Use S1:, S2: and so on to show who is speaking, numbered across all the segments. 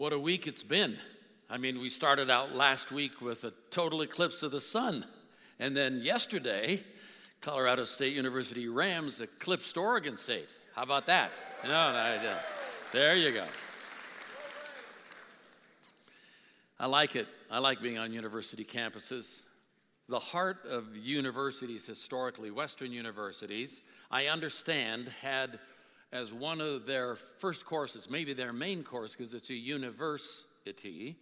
S1: What a week it's been. I mean, we started out last week with a total eclipse of the sun. And then yesterday, Colorado State University Rams eclipsed Oregon State. How about that? No, no. There you go. I like it. I like being on university campuses. The heart of universities, historically, Western universities, I understand, had as one of their first courses, maybe their main course, because it's a university,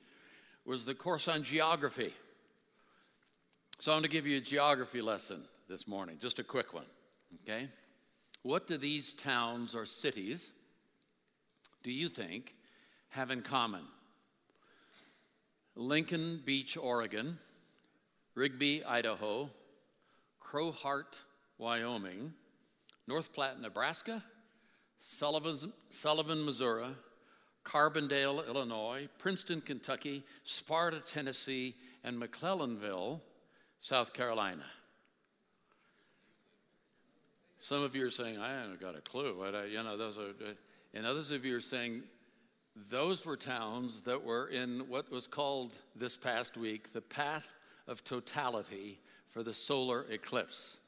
S1: was the course on geography. So I'm going to give you a geography lesson this morning, just a quick one, okay? What do these towns or cities, do you think, have in common? Lincoln Beach, Oregon, Rigby, Idaho, Crowheart, Wyoming, North Platte, Nebraska, Sullivan, Missouri, Carbondale, Illinois, Princeton, Kentucky, Sparta, Tennessee, and McClellanville, South Carolina. Some of you are saying, I haven't got a clue. But, uh, you know, those are, and others of you are saying, those were towns that were in what was called this past week the path of totality for the solar eclipse.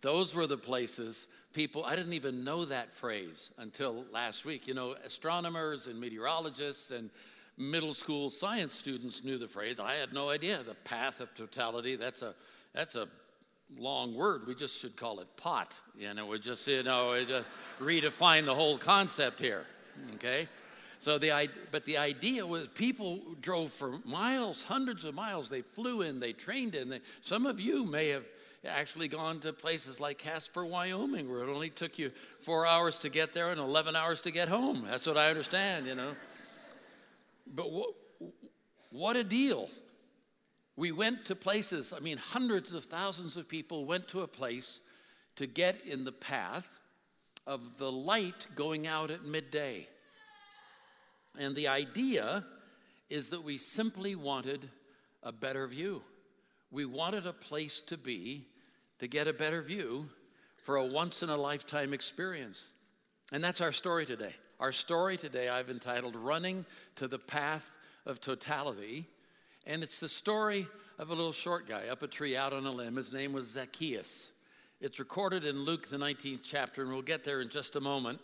S1: Those were the places people, I didn't even know that phrase until last week. You know, astronomers and meteorologists and middle school science students knew the phrase. I had no idea. The path of totality, that's a, that's a long word. We just should call it pot. You know, we just, you know, we just redefine the whole concept here. Okay? So the but the idea was people drove for miles, hundreds of miles. They flew in, they trained in. They, some of you may have actually gone to places like Casper, Wyoming, where it only took you four hours to get there and 11 hours to get home. That's what I understand, you know. But what, what a deal. We went to places, I mean, hundreds of thousands of people went to a place to get in the path of the light going out at midday. And the idea is that we simply wanted a better view. We wanted a place to be to get a better view for a once in a lifetime experience. And that's our story today. Our story today I've entitled Running to the Path of Totality. And it's the story of a little short guy up a tree out on a limb. His name was Zacchaeus. It's recorded in Luke, the 19th chapter, and we'll get there in just a moment.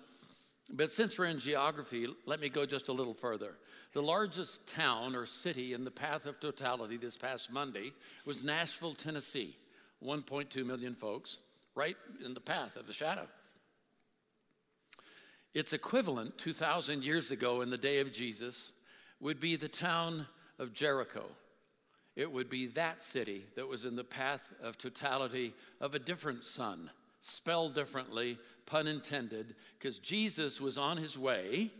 S1: But since we're in geography, let me go just a little further. The largest town or city in the path of totality this past Monday was Nashville, Tennessee. 1.2 million folks, right in the path of the shadow. Its equivalent 2,000 years ago in the day of Jesus would be the town of Jericho. It would be that city that was in the path of totality of a different son, spelled differently, pun intended, because Jesus was on his way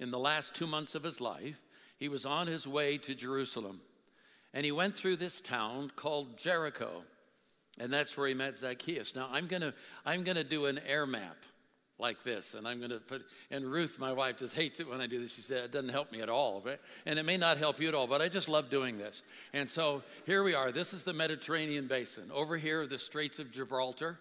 S1: in the last two months of his life. He was on his way to Jerusalem. And he went through this town called Jericho. And that's where he met Zacchaeus. Now I'm gonna I'm gonna do an air map like this, and I'm gonna put. And Ruth, my wife, just hates it when I do this. She said it doesn't help me at all, and it may not help you at all, but I just love doing this. And so here we are. This is the Mediterranean basin. Over here, are the Straits of Gibraltar.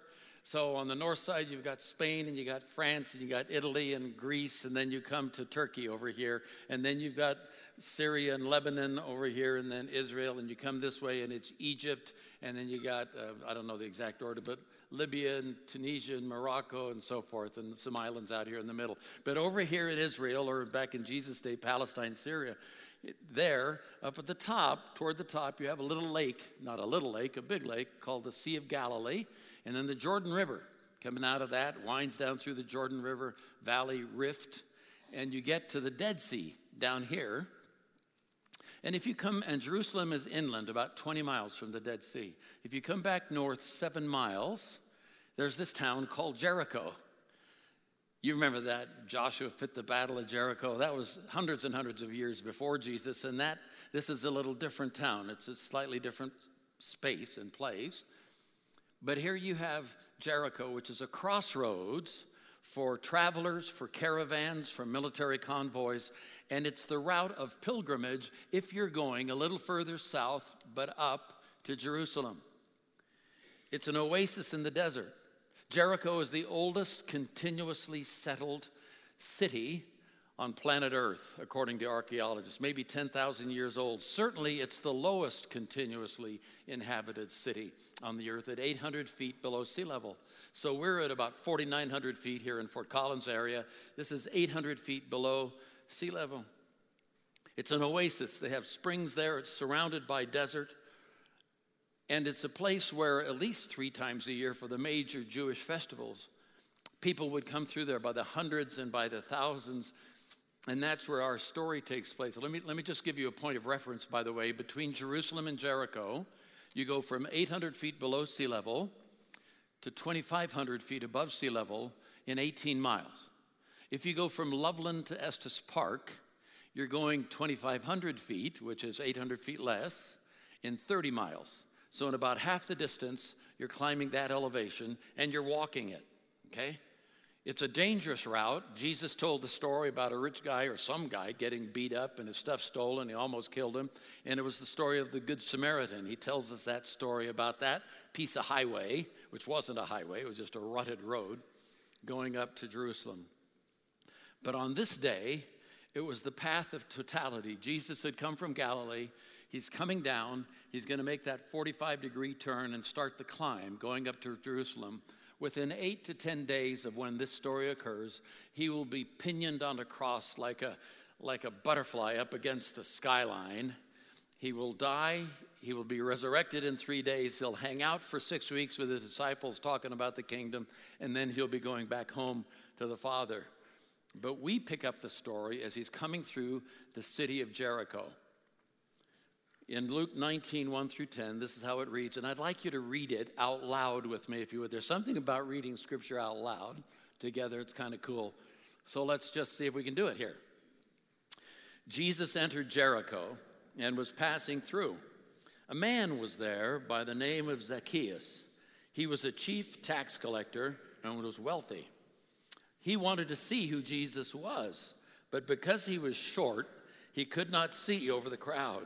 S1: So on the north side, you've got Spain and you got France and you got Italy and Greece, and then you come to Turkey over here, and then you've got Syria and Lebanon over here, and then Israel, and you come this way, and it's Egypt, and then you got, uh, I don't know the exact order, but Libya and Tunisia and Morocco and so forth, and some islands out here in the middle. But over here in Israel, or back in Jesus' day, Palestine, Syria, there, up at the top, toward the top, you have a little lake, not a little lake, a big lake called the Sea of Galilee, and then the Jordan River coming out of that winds down through the Jordan River Valley Rift, and you get to the Dead Sea down here. And if you come, and Jerusalem is inland, about 20 miles from the Dead Sea. If you come back north seven miles, there's this town called Jericho. You remember that Joshua fit the battle of Jericho. That was hundreds and hundreds of years before Jesus, and that this is a little different town. It's a slightly different space and place. But here you have Jericho, which is a crossroads for travelers, for caravans, for military convoys, and it's the route of pilgrimage if you're going a little further south, but up to Jerusalem. It's an oasis in the desert. Jericho is the oldest continuously settled city on planet Earth, according to archaeologists, maybe 10,000 years old. Certainly, it's the lowest continuously inhabited city on the Earth at 800 feet below sea level. So we're at about 4,900 feet here in Fort Collins area. This is 800 feet below sea level. It's an oasis. They have springs there. It's surrounded by desert. And it's a place where, at least three times a year for the major Jewish festivals, people would come through there by the hundreds and by the thousands. And that's where our story takes place. Let me, let me just give you a point of reference, by the way. Between Jerusalem and Jericho, you go from 800 feet below sea level to 2,500 feet above sea level in 18 miles. If you go from Loveland to Estes Park, you're going 2,500 feet, which is 800 feet less, in 30 miles. So, in about half the distance, you're climbing that elevation and you're walking it, okay? It's a dangerous route. Jesus told the story about a rich guy or some guy getting beat up and his stuff stolen. He almost killed him. And it was the story of the Good Samaritan. He tells us that story about that piece of highway, which wasn't a highway, it was just a rutted road going up to Jerusalem. But on this day, it was the path of totality. Jesus had come from Galilee. He's coming down. He's going to make that 45 degree turn and start the climb going up to Jerusalem. Within eight to 10 days of when this story occurs, he will be pinioned on a cross like a, like a butterfly up against the skyline. He will die. He will be resurrected in three days. He'll hang out for six weeks with his disciples talking about the kingdom, and then he'll be going back home to the Father. But we pick up the story as he's coming through the city of Jericho. In Luke 19, 1 through 10, this is how it reads, and I'd like you to read it out loud with me if you would. There's something about reading scripture out loud together, it's kind of cool. So let's just see if we can do it here. Jesus entered Jericho and was passing through. A man was there by the name of Zacchaeus. He was a chief tax collector and was wealthy. He wanted to see who Jesus was, but because he was short, he could not see over the crowd.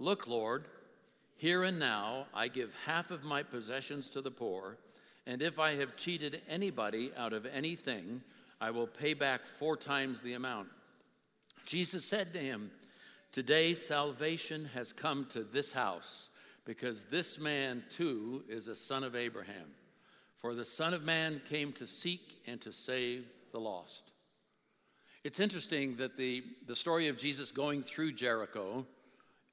S1: Look, Lord, here and now I give half of my possessions to the poor, and if I have cheated anybody out of anything, I will pay back four times the amount. Jesus said to him, Today salvation has come to this house, because this man too is a son of Abraham. For the Son of Man came to seek and to save the lost. It's interesting that the, the story of Jesus going through Jericho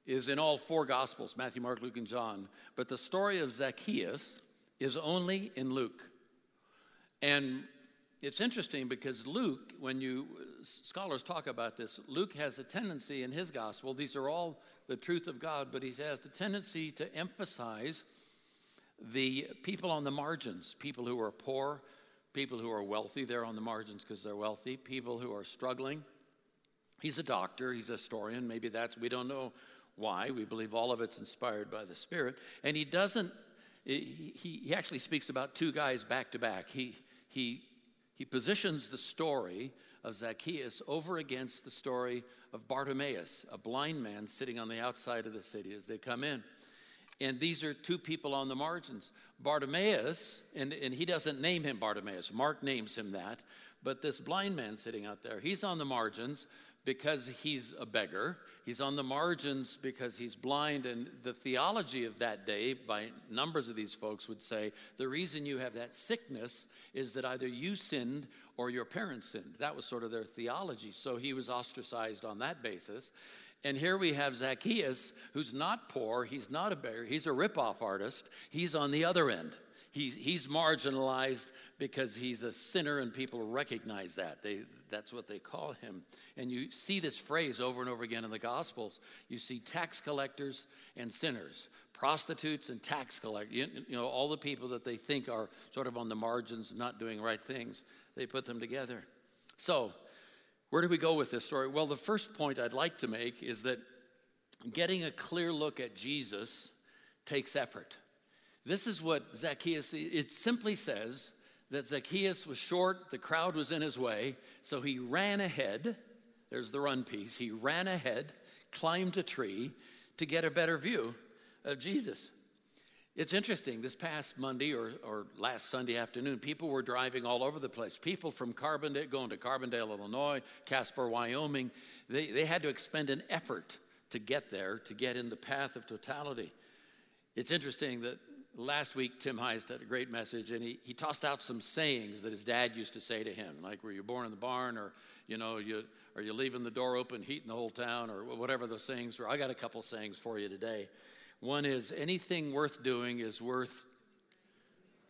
S1: is in all four Gospels Matthew, Mark, Luke, and John. But the story of Zacchaeus is only in Luke. And it's interesting because Luke, when you scholars talk about this, Luke has a tendency in his gospel, these are all the truth of God, but he has the tendency to emphasize the people on the margins, people who are poor, people who are wealthy, they're on the margins because they're wealthy, people who are struggling. He's a doctor, he's a historian, maybe that's, we don't know why? We believe all of it's inspired by the Spirit. And he doesn't, he, he actually speaks about two guys back to back. He, he, he positions the story of Zacchaeus over against the story of Bartimaeus, a blind man sitting on the outside of the city as they come in. And these are two people on the margins. Bartimaeus, and, and he doesn't name him Bartimaeus, Mark names him that, but this blind man sitting out there, he's on the margins because he's a beggar. He's on the margins because he's blind. And the theology of that day, by numbers of these folks, would say the reason you have that sickness is that either you sinned or your parents sinned. That was sort of their theology. So he was ostracized on that basis. And here we have Zacchaeus, who's not poor, he's not a beggar, he's a ripoff artist. He's on the other end. He's, he's marginalized because he's a sinner and people recognize that. They, that's what they call him. And you see this phrase over and over again in the Gospels. You see tax collectors and sinners, prostitutes and tax collectors, you, you know, all the people that they think are sort of on the margins, not doing right things. They put them together. So, Where do we go with this story? Well, the first point I'd like to make is that getting a clear look at Jesus takes effort. This is what Zacchaeus, it simply says that Zacchaeus was short, the crowd was in his way, so he ran ahead. There's the run piece. He ran ahead, climbed a tree to get a better view of Jesus. It's interesting, this past Monday or, or last Sunday afternoon, people were driving all over the place. People from Carbondale, going to Carbondale, Illinois, Casper, Wyoming, they, they had to expend an effort to get there, to get in the path of totality. It's interesting that last week Tim Heist had a great message, and he, he tossed out some sayings that his dad used to say to him, like, were you born in the barn, or, you know, you, are you leaving the door open, heating the whole town, or whatever those sayings were. I got a couple sayings for you today. One is anything worth doing is worth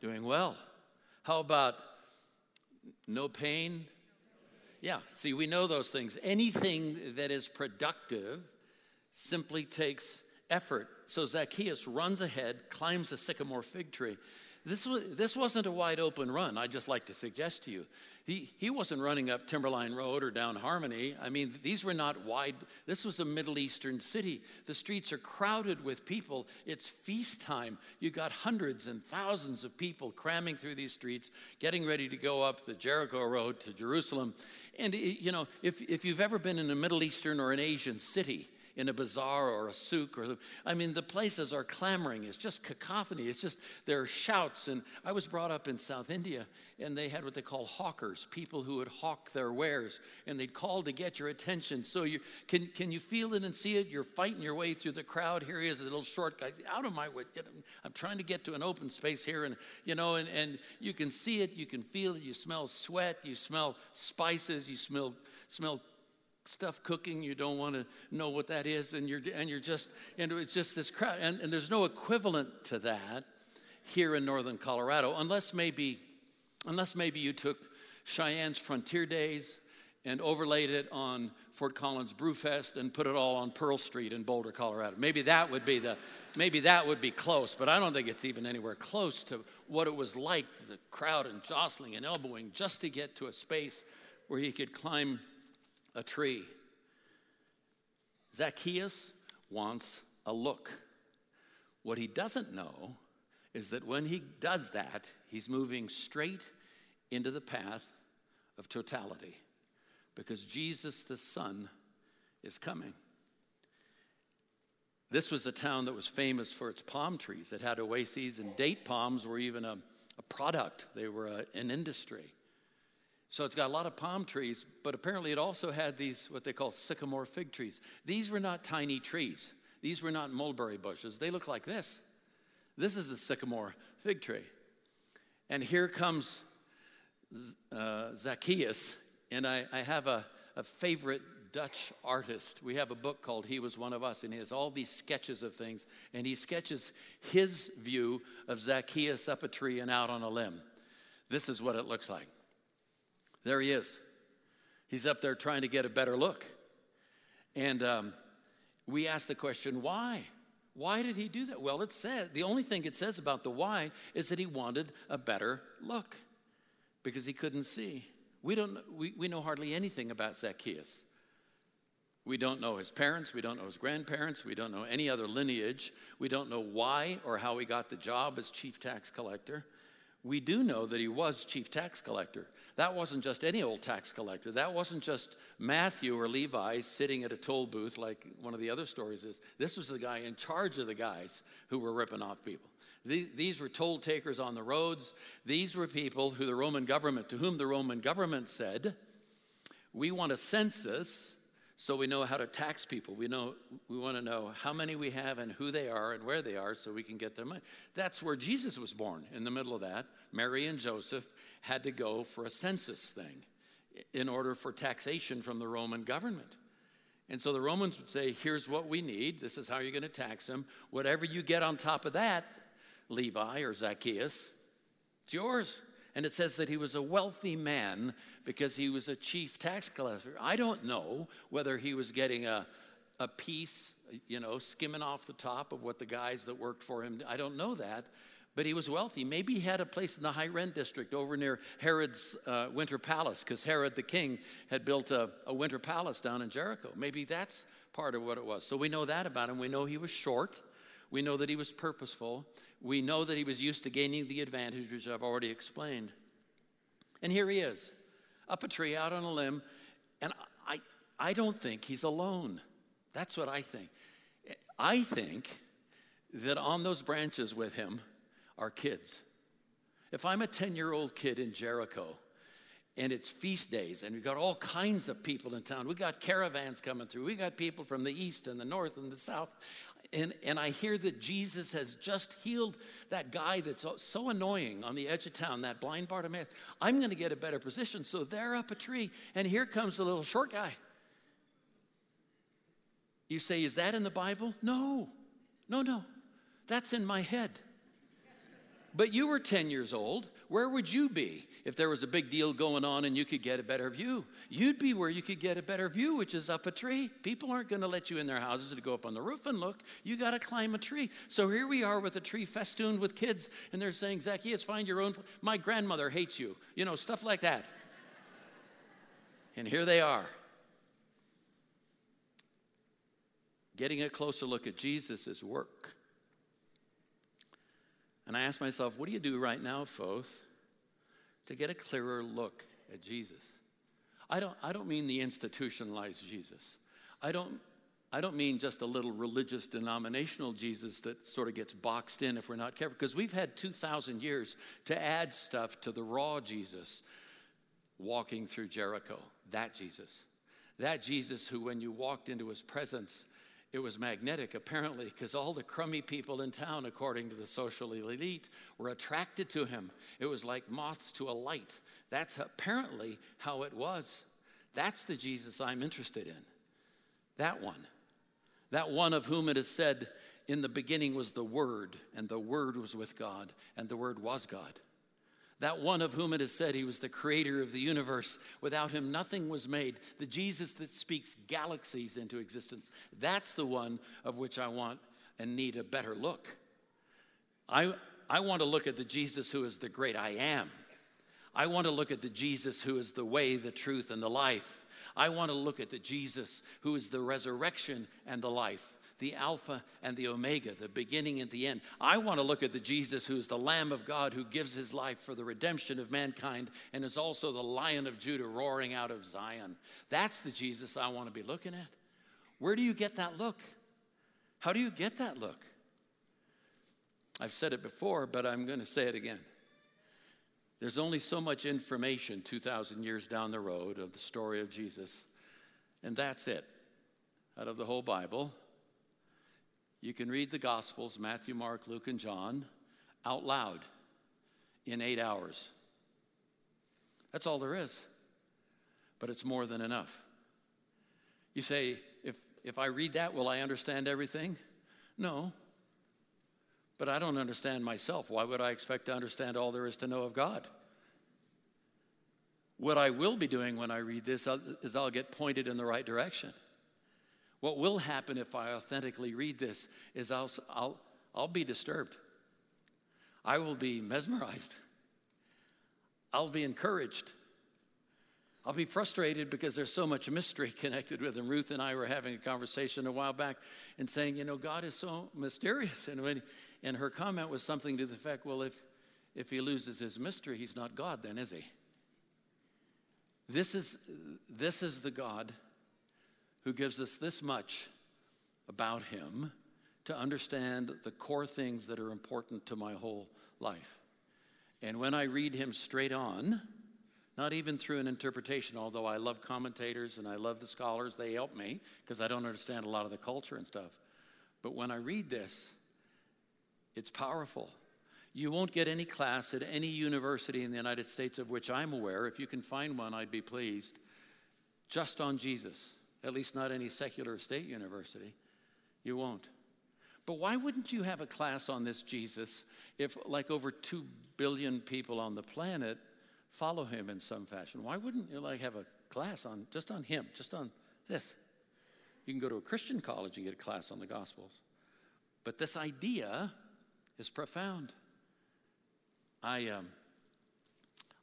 S1: doing well. How about no pain? Yeah, see, we know those things. Anything that is productive simply takes effort. So Zacchaeus runs ahead, climbs a sycamore fig tree. This, was, this wasn't a wide open run, I'd just like to suggest to you. He, he wasn't running up Timberline Road or down Harmony. I mean, these were not wide, this was a Middle Eastern city. The streets are crowded with people. It's feast time. You got hundreds and thousands of people cramming through these streets, getting ready to go up the Jericho Road to Jerusalem. And, you know, if, if you've ever been in a Middle Eastern or an Asian city, in a bazaar or a souk or I mean the places are clamoring. It's just cacophony. It's just there are shouts. And I was brought up in South India and they had what they call hawkers, people who would hawk their wares, and they'd call to get your attention. So you can can you feel it and see it? You're fighting your way through the crowd. Here he is, a little short guy. Out of my way. I'm trying to get to an open space here, and you know, and, and you can see it, you can feel it, you smell sweat, you smell spices, you smell smell stuff cooking you don't want to know what that is and you're and you're just and it's just this crowd and, and there's no equivalent to that here in northern colorado unless maybe unless maybe you took cheyenne's frontier days and overlaid it on fort collins brewfest and put it all on pearl street in boulder colorado. Maybe that would be the maybe that would be close but i don't think it's even anywhere close to what it was like the crowd and jostling and elbowing just to get to a space where he could climb a tree. Zacchaeus wants a look. What he doesn't know is that when he does that, he's moving straight into the path of totality because Jesus the Son is coming. This was a town that was famous for its palm trees. It had oases, and date palms were even a, a product, they were a, an industry. So it's got a lot of palm trees, but apparently it also had these, what they call sycamore fig trees. These were not tiny trees, these were not mulberry bushes. They look like this. This is a sycamore fig tree. And here comes uh, Zacchaeus, and I, I have a, a favorite Dutch artist. We have a book called He Was One of Us, and he has all these sketches of things, and he sketches his view of Zacchaeus up a tree and out on a limb. This is what it looks like. There he is. He's up there trying to get a better look. And um, we ask the question, why? Why did he do that? Well, it says, the only thing it says about the why is that he wanted a better look because he couldn't see. We, don't, we, we know hardly anything about Zacchaeus. We don't know his parents. We don't know his grandparents. We don't know any other lineage. We don't know why or how he got the job as chief tax collector. We do know that he was chief tax collector. That wasn't just any old tax collector. That wasn't just Matthew or Levi sitting at a toll booth like one of the other stories is. This was the guy in charge of the guys who were ripping off people. These were toll takers on the roads. These were people who the Roman government, to whom the Roman government said, We want a census so we know how to tax people. We know we want to know how many we have and who they are and where they are so we can get their money. That's where Jesus was born. In the middle of that, Mary and Joseph had to go for a census thing in order for taxation from the Roman government. And so the Romans would say, here's what we need. This is how you're going to tax them. Whatever you get on top of that, Levi or Zacchaeus, it's yours. And it says that he was a wealthy man because he was a chief tax collector. I don't know whether he was getting a, a piece, you know, skimming off the top of what the guys that worked for him, I don't know that. But he was wealthy. Maybe he had a place in the high rent district over near Herod's uh, winter palace, because Herod the king had built a, a winter palace down in Jericho. Maybe that's part of what it was. So we know that about him. We know he was short. We know that he was purposeful. We know that he was used to gaining the advantage, which I've already explained. And here he is, up a tree, out on a limb. And I, I don't think he's alone. That's what I think. I think that on those branches with him are kids. If I'm a 10 year old kid in Jericho and it's feast days and we've got all kinds of people in town, we got caravans coming through, we got people from the east and the north and the south. And, and I hear that Jesus has just healed that guy that's so annoying on the edge of town, that blind Bartimaeus. I'm going to get a better position. So they're up a tree, and here comes the little short guy. You say, Is that in the Bible? No, no, no. That's in my head. But you were 10 years old. Where would you be if there was a big deal going on and you could get a better view? You'd be where you could get a better view, which is up a tree. People aren't going to let you in their houses to go up on the roof and look. You got to climb a tree. So here we are with a tree festooned with kids, and they're saying, Zacchaeus, find your own. My grandmother hates you. You know, stuff like that. and here they are. Getting a closer look at Jesus' work. And I ask myself, what do you do right now, Foth, to get a clearer look at Jesus? I don't, I don't mean the institutionalized Jesus. I don't, I don't mean just a little religious denominational Jesus that sort of gets boxed in if we're not careful, because we've had 2,000 years to add stuff to the raw Jesus walking through Jericho. That Jesus. That Jesus who, when you walked into his presence, it was magnetic, apparently, because all the crummy people in town, according to the social elite, were attracted to him. It was like moths to a light. That's apparently how it was. That's the Jesus I'm interested in. That one. That one of whom it is said, in the beginning was the Word, and the Word was with God, and the Word was God. That one of whom it is said he was the creator of the universe. Without him, nothing was made. The Jesus that speaks galaxies into existence. That's the one of which I want and need a better look. I, I want to look at the Jesus who is the great I am. I want to look at the Jesus who is the way, the truth, and the life. I want to look at the Jesus who is the resurrection and the life the Alpha and the Omega, the beginning and the end. I want to look at the Jesus who is the Lamb of God who gives his life for the redemption of mankind and is also the Lion of Judah roaring out of Zion. That's the Jesus I want to be looking at. Where do you get that look? How do you get that look? I've said it before, but I'm going to say it again. There's only so much information 2,000 years down the road of the story of Jesus, and that's it. Out of the whole Bible, you can read the Gospels, Matthew, Mark, Luke, and John, out loud in eight hours. That's all there is. But it's more than enough. You say, if, if I read that, will I understand everything? No. But I don't understand myself. Why would I expect to understand all there is to know of God? What I will be doing when I read this uh, is I'll get pointed in the right direction. What will happen if I authentically read this is I'll, I'll, I'll be disturbed. I will be mesmerized. I'll be encouraged. I'll be frustrated because there's so much mystery connected with him. Ruth and I were having a conversation a while back and saying, you know, God is so mysterious. And, when, and her comment was something to the effect, well, if, if he loses his mystery, he's not God, then is he? This is, this is the God who gives us this much about him to understand the core things that are important to my whole life. And when I read him straight on, not even through an interpretation, although I love commentators and I love the scholars, they help me because I don't understand a lot of the culture and stuff. But when I read this, it's powerful. You won't get any class at any university in the United States of which I'm aware. If you can find one, I'd be pleased. Just on Jesus at least not any secular state university. You won't. But why wouldn't you have a class on this Jesus if, like, over 2 billion people on the planet follow him in some fashion? Why wouldn't you, like, have a class on just on him, just on this? You can go to a Christian college and get a class on the Gospels. But this idea is profound. I, um,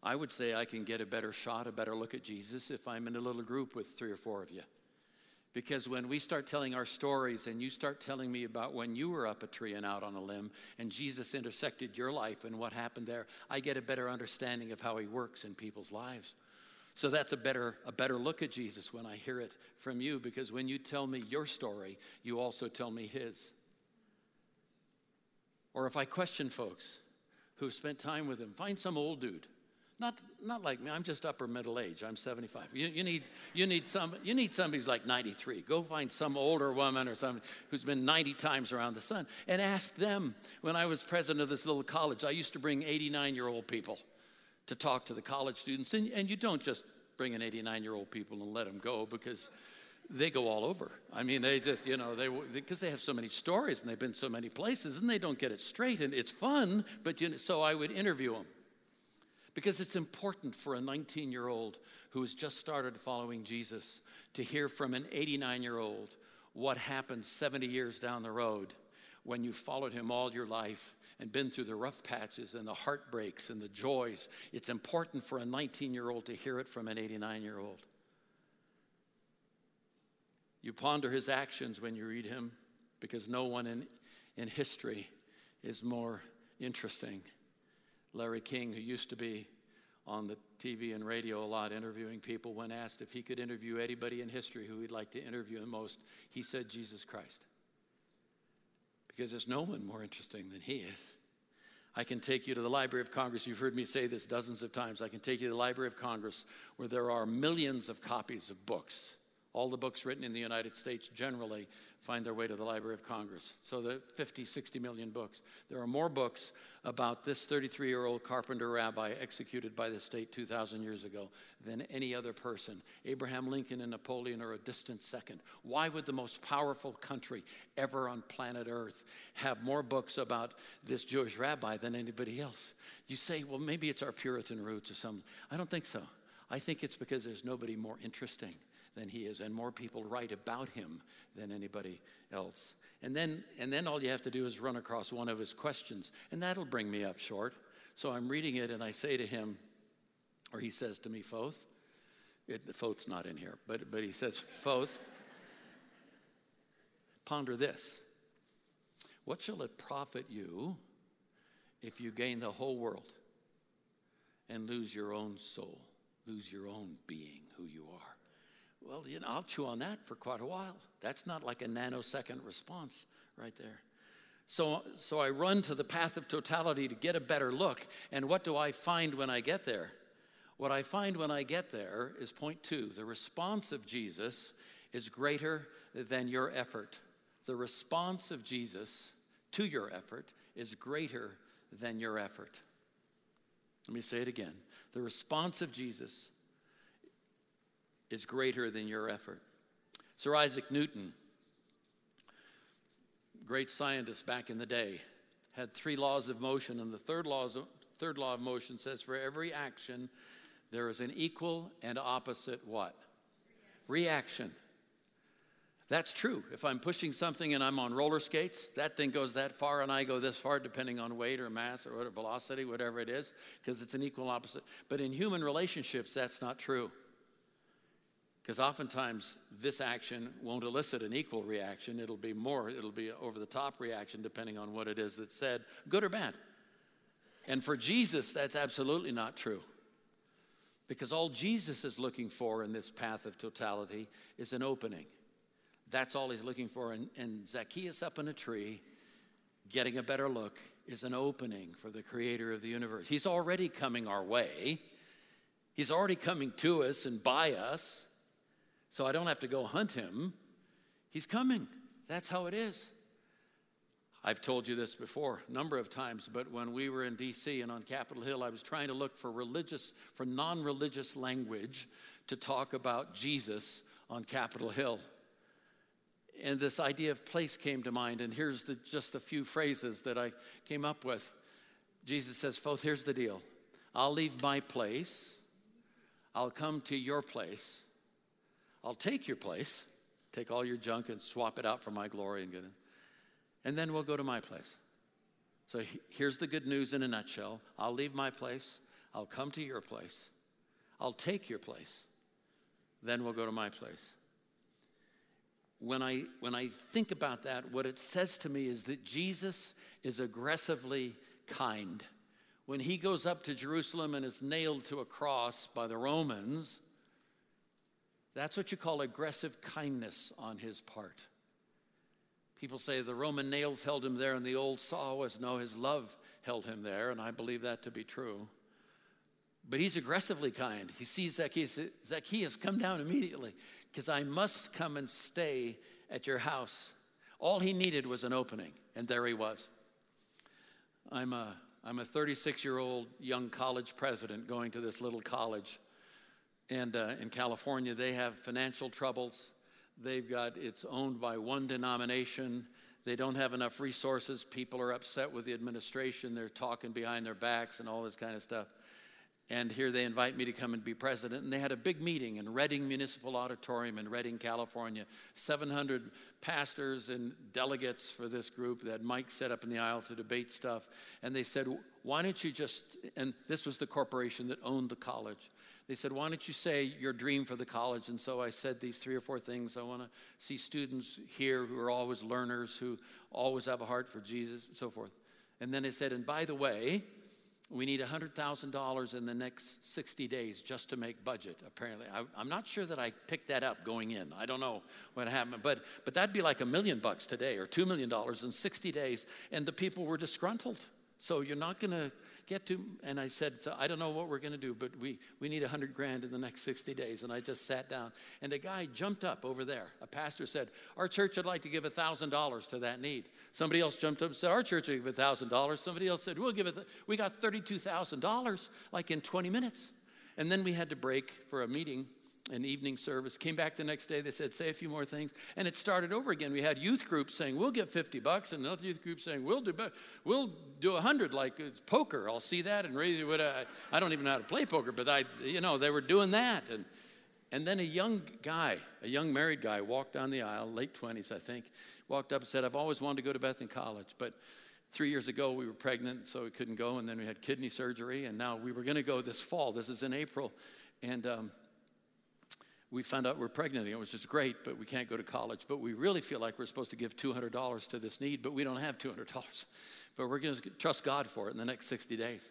S1: I would say I can get a better shot, a better look at Jesus if I'm in a little group with three or four of you. Because when we start telling our stories and you start telling me about when you were up a tree and out on a limb and Jesus intersected your life and what happened there, I get a better understanding of how he works in people's lives. So that's a better, a better look at Jesus when I hear it from you because when you tell me your story, you also tell me his. Or if I question folks who've spent time with him, find some old dude not, not like me. I'm just upper middle age. I'm 75. You, you, need, you, need some, you need somebody who's like 93. Go find some older woman or somebody who's been 90 times around the sun and ask them. When I was president of this little college, I used to bring 89 year old people to talk to the college students. And, and you don't just bring in 89 year old people and let them go because they go all over. I mean, they just, you know, they because they have so many stories and they've been so many places and they don't get it straight and it's fun. But you know, so I would interview them because it's important for a 19 year old who has just started following Jesus to hear from an 89 year old what happened 70 years down the road when you followed him all your life and been through the rough patches and the heartbreaks and the joys. It's important for a 19 year old to hear it from an 89 year old. You ponder his actions when you read him because no one in, in history is more interesting Larry King, who used to be on the TV and radio a lot interviewing people, when asked if he could interview anybody in history who he'd like to interview the most, he said Jesus Christ. Because there's no one more interesting than he is. I can take you to the Library of Congress. You've heard me say this dozens of times. I can take you to the Library of Congress where there are millions of copies of books. All the books written in the United States generally find their way to the Library of Congress. So the 50, 60 million books. There are more books about this 33 year old carpenter rabbi executed by the state 2,000 years ago than any other person. Abraham Lincoln and Napoleon are a distant second. Why would the most powerful country ever on planet Earth have more books about this Jewish rabbi than anybody else? You say, well, maybe it's our Puritan roots or something. I don't think so. I think it's because there's nobody more interesting than he is, and more people write about him than anybody else. And then, and then all you have to do is run across one of his questions, and that'll bring me up short. So I'm reading it, and I say to him, or he says to me, Foth, it, Foth's not in here, but, but he says, Foth, ponder this. What shall it profit you if you gain the whole world and lose your own soul, lose your own being, who you are? Well, you know, I'll chew on that for quite a while. That's not like a nanosecond response right there. So, so I run to the path of totality to get a better look. And what do I find when I get there? What I find when I get there is point two the response of Jesus is greater than your effort. The response of Jesus to your effort is greater than your effort. Let me say it again. The response of Jesus is greater than your effort. Sir Isaac Newton, great scientist back in the day, had three laws of motion, and the third, third law of motion says for every action, there is an equal and opposite what? Reaction. That's true. If I'm pushing something and I'm on roller skates, that thing goes that far and I go this far, depending on weight or mass or whatever, velocity, whatever it is, because it's an equal opposite. But in human relationships, that's not true. Because oftentimes this action won't elicit an equal reaction. It'll be more, it'll be over the top reaction depending on what it is that's said, good or bad. And for Jesus, that's absolutely not true. Because all Jesus is looking for in this path of totality is an opening. That's all he's looking for. And, and Zacchaeus up in a tree, getting a better look, is an opening for the creator of the universe. He's already coming our way, he's already coming to us and by us so I don't have to go hunt him. He's coming. That's how it is. I've told you this before a number of times, but when we were in DC and on Capitol Hill, I was trying to look for religious, for non religious language to talk about Jesus on Capitol Hill. And this idea of place came to mind, and here's the, just a few phrases that I came up with. Jesus says, Foth, here's the deal I'll leave my place, I'll come to your place, I'll take your place, take all your junk and swap it out for my glory and get it. And then we'll go to my place. So here's the good news in a nutshell I'll leave my place, I'll come to your place, I'll take your place, then we'll go to my place. When I, when I think about that, what it says to me is that Jesus is aggressively kind. When he goes up to Jerusalem and is nailed to a cross by the Romans, that's what you call aggressive kindness on his part. People say the Roman nails held him there and the old saw was no, his love held him there, and I believe that to be true. But he's aggressively kind. He sees Zacchaeus, Zacchaeus, come down immediately, because I must come and stay at your house. All he needed was an opening, and there he was. I'm a, I'm a 36 year old young college president going to this little college. And uh, in California, they have financial troubles. They've got, it's owned by one denomination. They don't have enough resources. People are upset with the administration. They're talking behind their backs and all this kind of stuff. And here they invite me to come and be president. And they had a big meeting in Redding Municipal Auditorium in Redding, California. 700 pastors and delegates for this group that Mike set up in the aisle to debate stuff. And they said, Why don't you just, and this was the corporation that owned the college. They said, Why don't you say your dream for the college? And so I said these three or four things. I want to see students here who are always learners, who always have a heart for Jesus, and so forth. And then they said, And by the way, we need $100,000 in the next 60 days just to make budget, apparently. I, am not sure that I picked that up going in. I don't know what happened, but, but that'd be like a million bucks today or $2 million in 60 days, and the people were disgruntled. So you're not going to get to, and I said, so I don't know what we're going to do, but we, we need 100 grand in the next 60 days. And I just sat down, and a guy jumped up over there. A pastor said, Our church would like to give $1,000 to that need. Somebody else jumped up and said, Our church would give $1,000. Somebody else said, We'll give it, we got $32,000 like in 20 minutes. And then we had to break for a meeting an evening service. Came back the next day. They said, say a few more things. And it started over again. We had youth groups saying, we'll get 50 bucks. And another youth group saying, we'll do better. We'll do 100 like it's poker. I'll see that and raise it. I, I don't even know how to play poker, but I, you know, they were doing that. And, and then a young guy, a young married guy, walked down the aisle, late 20s, I think, walked up and said, I've always wanted to go to Bethany College, but three years ago we were pregnant, so we couldn't go. And then we had kidney surgery. And now we were going to go this fall. This is in April. And, um, we found out we're pregnant which is great, but we can't go to college. But we really feel like we're supposed to give $200 to this need, but we don't have $200. But we're going to trust God for it in the next 60 days.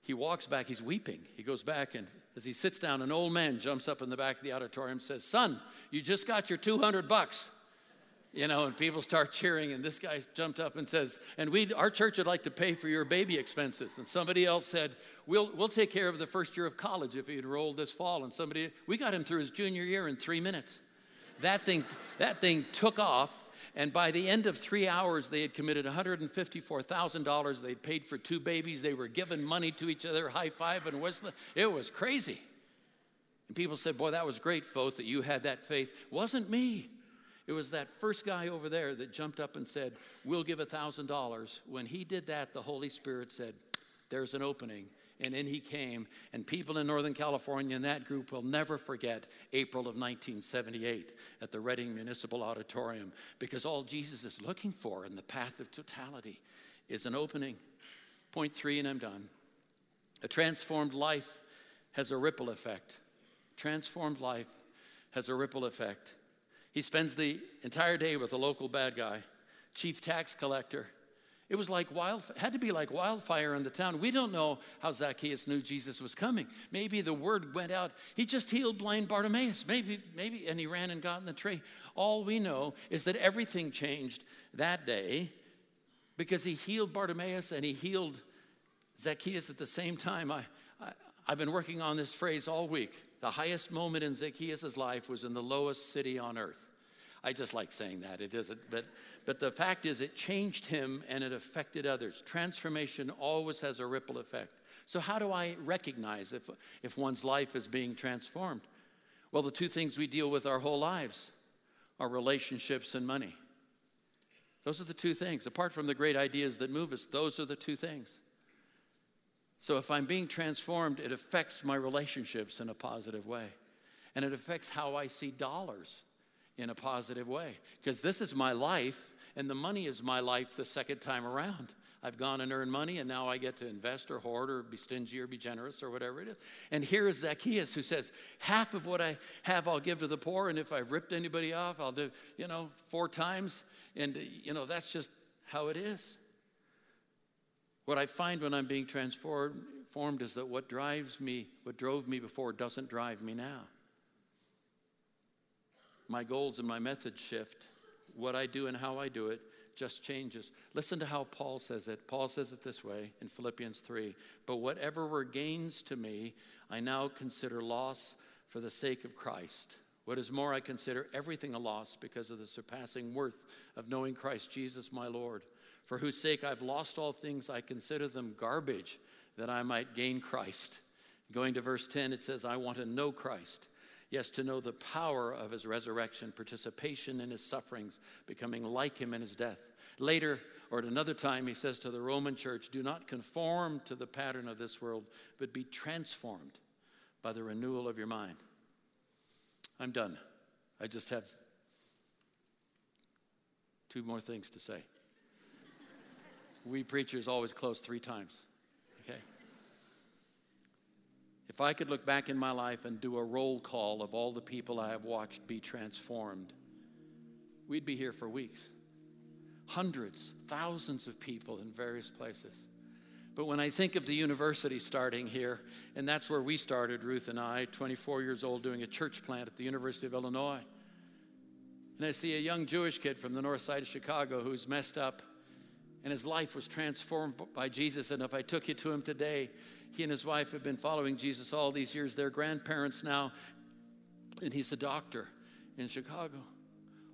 S1: He walks back, he's weeping. He goes back, and as he sits down, an old man jumps up in the back of the auditorium and says, Son, you just got your 200 bucks you know, and people start cheering. And this guy jumped up and says, "And we, our church would like to pay for your baby expenses." And somebody else said, "We'll, we'll take care of the first year of college if he enrolled this fall." And somebody, we got him through his junior year in three minutes. That thing, that thing took off. And by the end of three hours, they had committed $154,000. They'd paid for two babies. They were giving money to each other, high five and whistling. It was crazy. And people said, Boy, that was great, Foth, that you had that faith. Wasn't me. It was that first guy over there that jumped up and said, We'll give $1,000. When he did that, the Holy Spirit said, There's an opening. And in he came. And people in Northern California in that group will never forget April of 1978 at the Redding Municipal Auditorium because all Jesus is looking for in the path of totality is an opening. Point three, and I'm done. A transformed life has a ripple effect. Transformed life has a ripple effect. He spends the entire day with a local bad guy, chief tax collector. It was like wild, had to be like wildfire in the town. We don't know how Zacchaeus knew Jesus was coming. Maybe the word went out. He just healed blind Bartimaeus. Maybe, maybe, and he ran and got in the tree. All we know is that everything changed that day because he healed Bartimaeus and he healed Zacchaeus at the same time. I, I, I've been working on this phrase all week. The highest moment in Zacchaeus' life was in the lowest city on earth. I just like saying that. It isn't, but, but the fact is, it changed him and it affected others. Transformation always has a ripple effect. So, how do I recognize if, if one's life is being transformed? Well, the two things we deal with our whole lives are relationships and money. Those are the two things. Apart from the great ideas that move us, those are the two things. So if I'm being transformed, it affects my relationships in a positive way. And it affects how I see dollars in a positive way. Because this is my life, and the money is my life the second time around. I've gone and earned money, and now I get to invest or hoard or be stingy or be generous or whatever it is. And here is Zacchaeus who says, Half of what I have I'll give to the poor, and if I've ripped anybody off, I'll do, you know, four times. And, you know, that's just how it is. What I find when I'm being transformed is that what drives me, what drove me before, doesn't drive me now. My goals and my methods shift. What I do and how I do it just changes. Listen to how Paul says it. Paul says it this way in Philippians 3 But whatever were gains to me, I now consider loss for the sake of Christ. What is more, I consider everything a loss because of the surpassing worth of knowing Christ Jesus my Lord, for whose sake I've lost all things, I consider them garbage that I might gain Christ. Going to verse 10, it says, I want to know Christ. Yes, to know the power of his resurrection, participation in his sufferings, becoming like him in his death. Later, or at another time, he says to the Roman church, Do not conform to the pattern of this world, but be transformed by the renewal of your mind. I'm done. I just have two more things to say. We preachers always close three times. Okay? If I could look back in my life and do a roll call of all the people I have watched be transformed, we'd be here for weeks. Hundreds, thousands of people in various places. But when I think of the university starting here, and that's where we started, Ruth and I, 24 years old, doing a church plant at the University of Illinois. And I see a young Jewish kid from the north side of Chicago who's messed up, and his life was transformed by Jesus. And if I took you to him today, he and his wife have been following Jesus all these years. They're grandparents now, and he's a doctor in Chicago.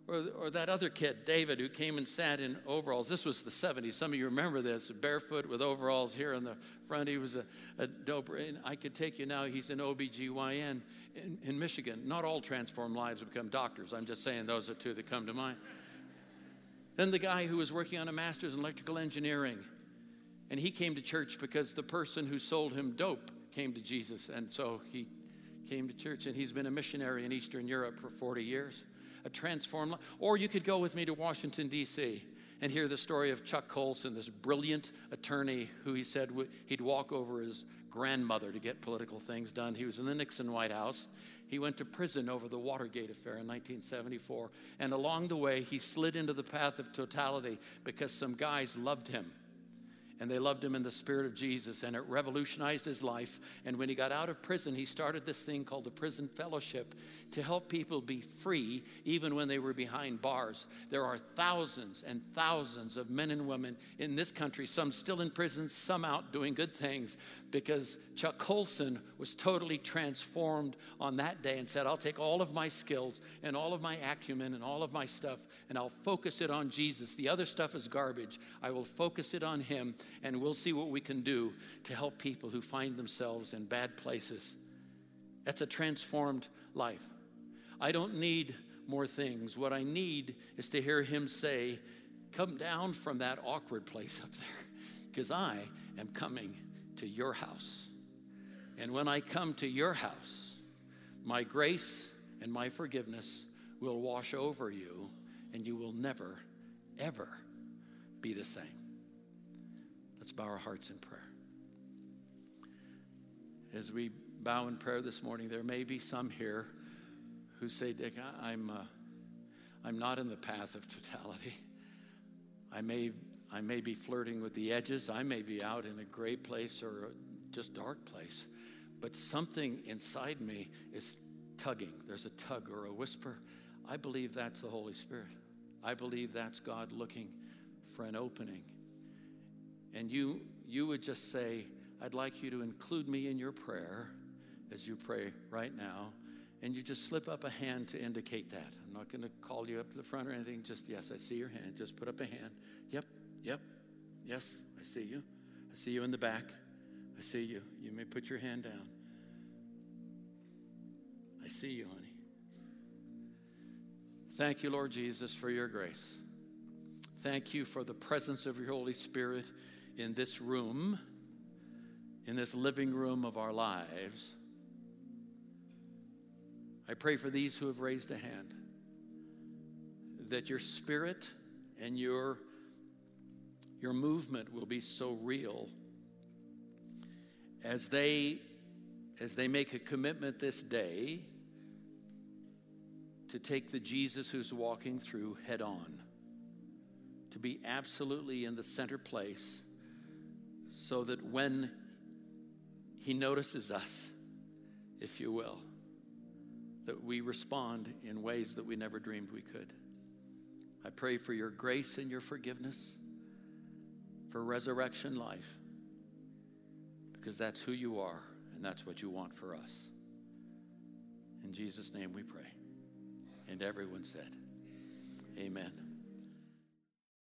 S1: Or, or that other kid, David, who came and sat in overalls. This was the 70s. Some of you remember this, barefoot with overalls here in the front. He was a, a dope. And I could take you now. He's an OBGYN in, in Michigan. Not all transformed lives become doctors. I'm just saying those are two that come to mind. Then the guy who was working on a master's in electrical engineering. And he came to church because the person who sold him dope came to Jesus. And so he came to church. And he's been a missionary in Eastern Europe for 40 years. A transformed life. Or you could go with me to Washington, D.C. and hear the story of Chuck Colson, this brilliant attorney who he said he'd walk over his grandmother to get political things done. He was in the Nixon White House. He went to prison over the Watergate affair in 1974. And along the way, he slid into the path of totality because some guys loved him and they loved him in the spirit of Jesus, and it revolutionized his life. And when he got out of prison, he started this thing called the Prison Fellowship to help people be free even when they were behind bars. There are thousands and thousands of men and women in this country, some still in prison, some out doing good things, because Chuck Colson was totally transformed on that day and said, I'll take all of my skills and all of my acumen and all of my stuff and I'll focus it on Jesus. The other stuff is garbage. I will focus it on Him and we'll see what we can do to help people who find themselves in bad places. That's a transformed life. I don't need more things. What I need is to hear Him say, Come down from that awkward place up there because I am coming to your house. And when I come to your house, my grace and my forgiveness will wash over you, and you will never, ever be the same. Let's bow our hearts in prayer. As we bow in prayer this morning, there may be some here who say, Dick, I'm, uh, I'm not in the path of totality. I may I may be flirting with the edges. I may be out in a gray place or a just dark place. But something inside me is tugging. There's a tug or a whisper. I believe that's the Holy Spirit. I believe that's God looking for an opening. And you, you would just say, I'd like you to include me in your prayer as you pray right now. And you just slip up a hand to indicate that. I'm not going to call you up to the front or anything. Just, yes, I see your hand. Just put up a hand. Yep, Yep. Yes, I see you. I see you in the back. I see you. You may put your hand down. I see you, honey. Thank you, Lord Jesus, for your grace. Thank you for the presence of your Holy Spirit in this room, in this living room of our lives. I pray for these who have raised a hand that your spirit and your your movement will be so real as they as they make a commitment this day to take the Jesus who's walking through head on, to be absolutely in the center place, so that when he notices us, if you will, that we respond in ways that we never dreamed we could. I pray for your grace and your forgiveness, for resurrection life, because that's who you are and that's what you want for us. In Jesus' name we pray. And everyone said, Amen.